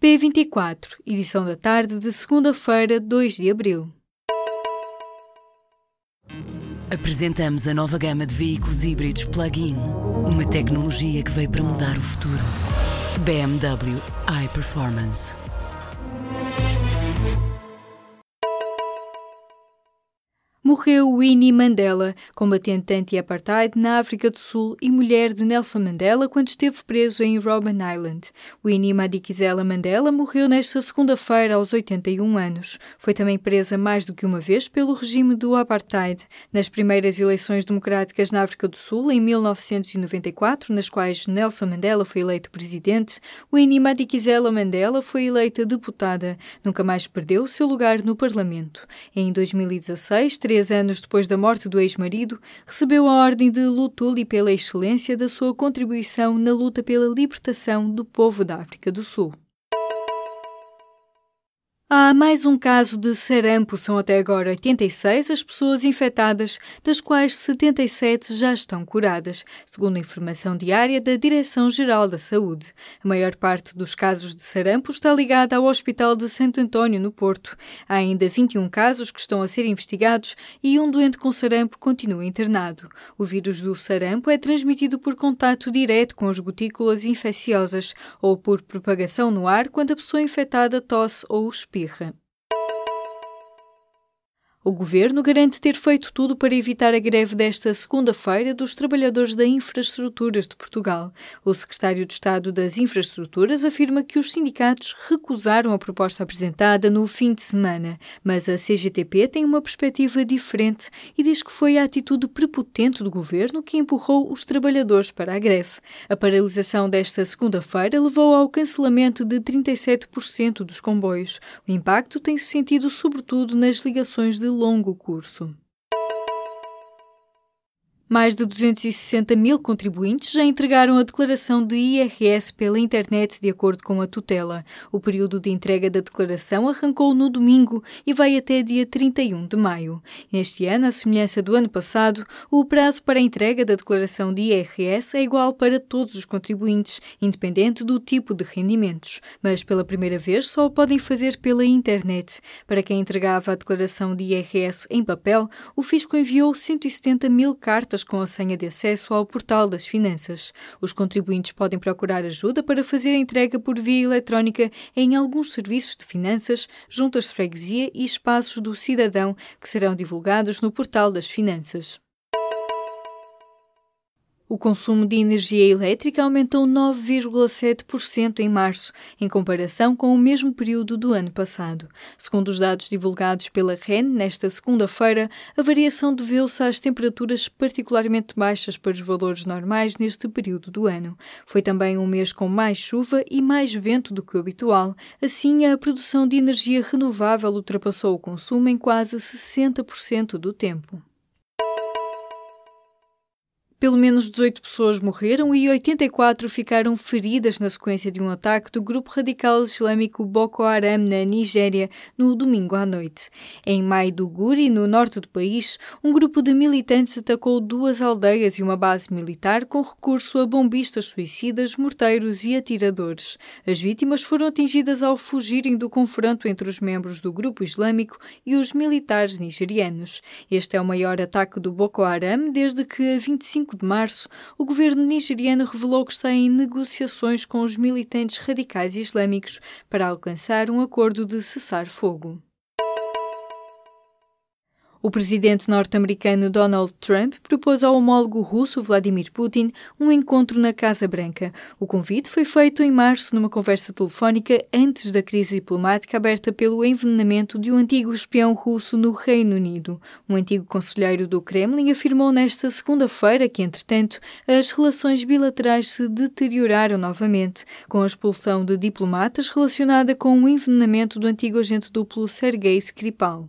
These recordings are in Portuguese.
P24, edição da tarde de segunda-feira, 2 de abril. Apresentamos a nova gama de veículos híbridos plug-in. Uma tecnologia que veio para mudar o futuro. BMW iPerformance. Morreu Winnie Mandela, combatente anti-apartheid na África do Sul e mulher de Nelson Mandela quando esteve preso em Robben Island. Winnie Madikizela Mandela morreu nesta segunda-feira aos 81 anos. Foi também presa mais do que uma vez pelo regime do apartheid. Nas primeiras eleições democráticas na África do Sul, em 1994, nas quais Nelson Mandela foi eleito presidente, Winnie Madikizela Mandela foi eleita deputada. Nunca mais perdeu seu lugar no parlamento. Em 2016, três anos depois da morte do ex-marido, recebeu a Ordem de Lutuli pela excelência da sua contribuição na luta pela libertação do povo da África do Sul. Há mais um caso de sarampo. São até agora 86 as pessoas infectadas, das quais 77 já estão curadas, segundo a informação diária da Direção-Geral da Saúde. A maior parte dos casos de sarampo está ligada ao Hospital de Santo António, no Porto. Há ainda 21 casos que estão a ser investigados e um doente com sarampo continua internado. O vírus do sarampo é transmitido por contato direto com as gotículas infecciosas ou por propagação no ar quando a pessoa infectada tosse ou espirra успеха. O governo garante ter feito tudo para evitar a greve desta segunda-feira dos trabalhadores da Infraestruturas de Portugal. O secretário de Estado das Infraestruturas afirma que os sindicatos recusaram a proposta apresentada no fim de semana, mas a CGTP tem uma perspectiva diferente e diz que foi a atitude prepotente do governo que empurrou os trabalhadores para a greve. A paralisação desta segunda-feira levou ao cancelamento de 37% dos comboios. O impacto tem-se sentido sobretudo nas ligações de longo curso. Mais de 260 mil contribuintes já entregaram a declaração de IRS pela internet, de acordo com a tutela. O período de entrega da declaração arrancou no domingo e vai até dia 31 de maio. Neste ano, à semelhança do ano passado, o prazo para a entrega da declaração de IRS é igual para todos os contribuintes, independente do tipo de rendimentos. Mas pela primeira vez só o podem fazer pela internet. Para quem entregava a declaração de IRS em papel, o fisco enviou 170 mil cartas contas com a senha de acesso ao portal das finanças. Os contribuintes podem procurar ajuda para fazer a entrega por via eletrónica em alguns serviços de finanças, juntas de freguesia e espaços do cidadão que serão divulgados no portal das finanças. O consumo de energia elétrica aumentou 9,7% em março, em comparação com o mesmo período do ano passado. Segundo os dados divulgados pela REN nesta segunda-feira, a variação deveu-se às temperaturas particularmente baixas para os valores normais neste período do ano. Foi também um mês com mais chuva e mais vento do que o habitual. Assim, a produção de energia renovável ultrapassou o consumo em quase 60% do tempo. Pelo menos 18 pessoas morreram e 84 ficaram feridas na sequência de um ataque do grupo radical islâmico Boko Haram na Nigéria no domingo à noite. Em Maiduguri, no norte do país, um grupo de militantes atacou duas aldeias e uma base militar com recurso a bombistas suicidas, morteiros e atiradores. As vítimas foram atingidas ao fugirem do confronto entre os membros do grupo islâmico e os militares nigerianos. Este é o maior ataque do Boko Haram desde que a 25 5 de março, o governo nigeriano revelou que está em negociações com os militantes radicais islâmicos para alcançar um acordo de cessar-fogo. O presidente norte-americano Donald Trump propôs ao homólogo russo Vladimir Putin um encontro na Casa Branca. O convite foi feito em março numa conversa telefónica antes da crise diplomática aberta pelo envenenamento de um antigo espião russo no Reino Unido. Um antigo conselheiro do Kremlin afirmou nesta segunda-feira que, entretanto, as relações bilaterais se deterioraram novamente, com a expulsão de diplomatas relacionada com o envenenamento do antigo agente duplo Sergei Skripal.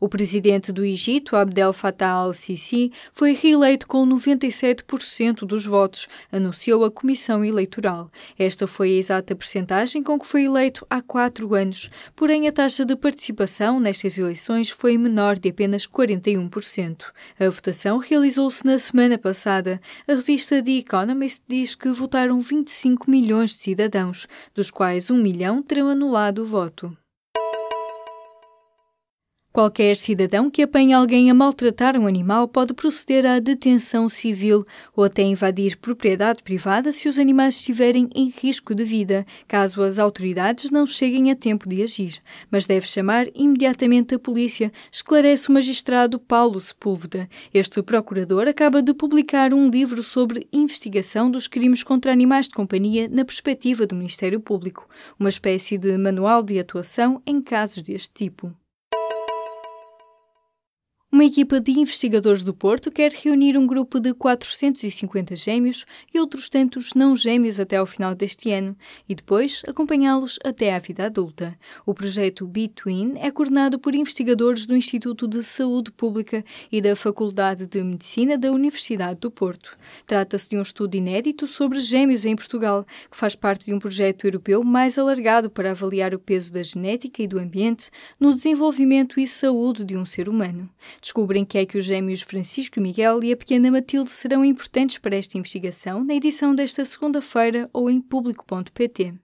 O presidente do Egito, Abdel Fattah al-Sisi, foi reeleito com 97% dos votos, anunciou a Comissão Eleitoral. Esta foi a exata percentagem com que foi eleito há quatro anos, porém a taxa de participação nestas eleições foi menor de apenas 41%. A votação realizou-se na semana passada. A revista The Economist diz que votaram 25 milhões de cidadãos, dos quais um milhão terão anulado o voto. Qualquer cidadão que apanhe alguém a maltratar um animal pode proceder à detenção civil ou até invadir propriedade privada se os animais estiverem em risco de vida, caso as autoridades não cheguem a tempo de agir. Mas deve chamar imediatamente a polícia, esclarece o magistrado Paulo Sepúlveda. Este procurador acaba de publicar um livro sobre investigação dos crimes contra animais de companhia na perspectiva do Ministério Público, uma espécie de manual de atuação em casos deste tipo. Uma equipa de investigadores do Porto quer reunir um grupo de 450 gêmeos e outros tantos não gêmeos até ao final deste ano e depois acompanhá-los até à vida adulta. O projeto Between é coordenado por investigadores do Instituto de Saúde Pública e da Faculdade de Medicina da Universidade do Porto. Trata-se de um estudo inédito sobre gêmeos em Portugal, que faz parte de um projeto europeu mais alargado para avaliar o peso da genética e do ambiente no desenvolvimento e saúde de um ser humano. Descobrem que é que os gêmeos Francisco e Miguel e a pequena Matilde serão importantes para esta investigação na edição desta segunda-feira ou em público.pt.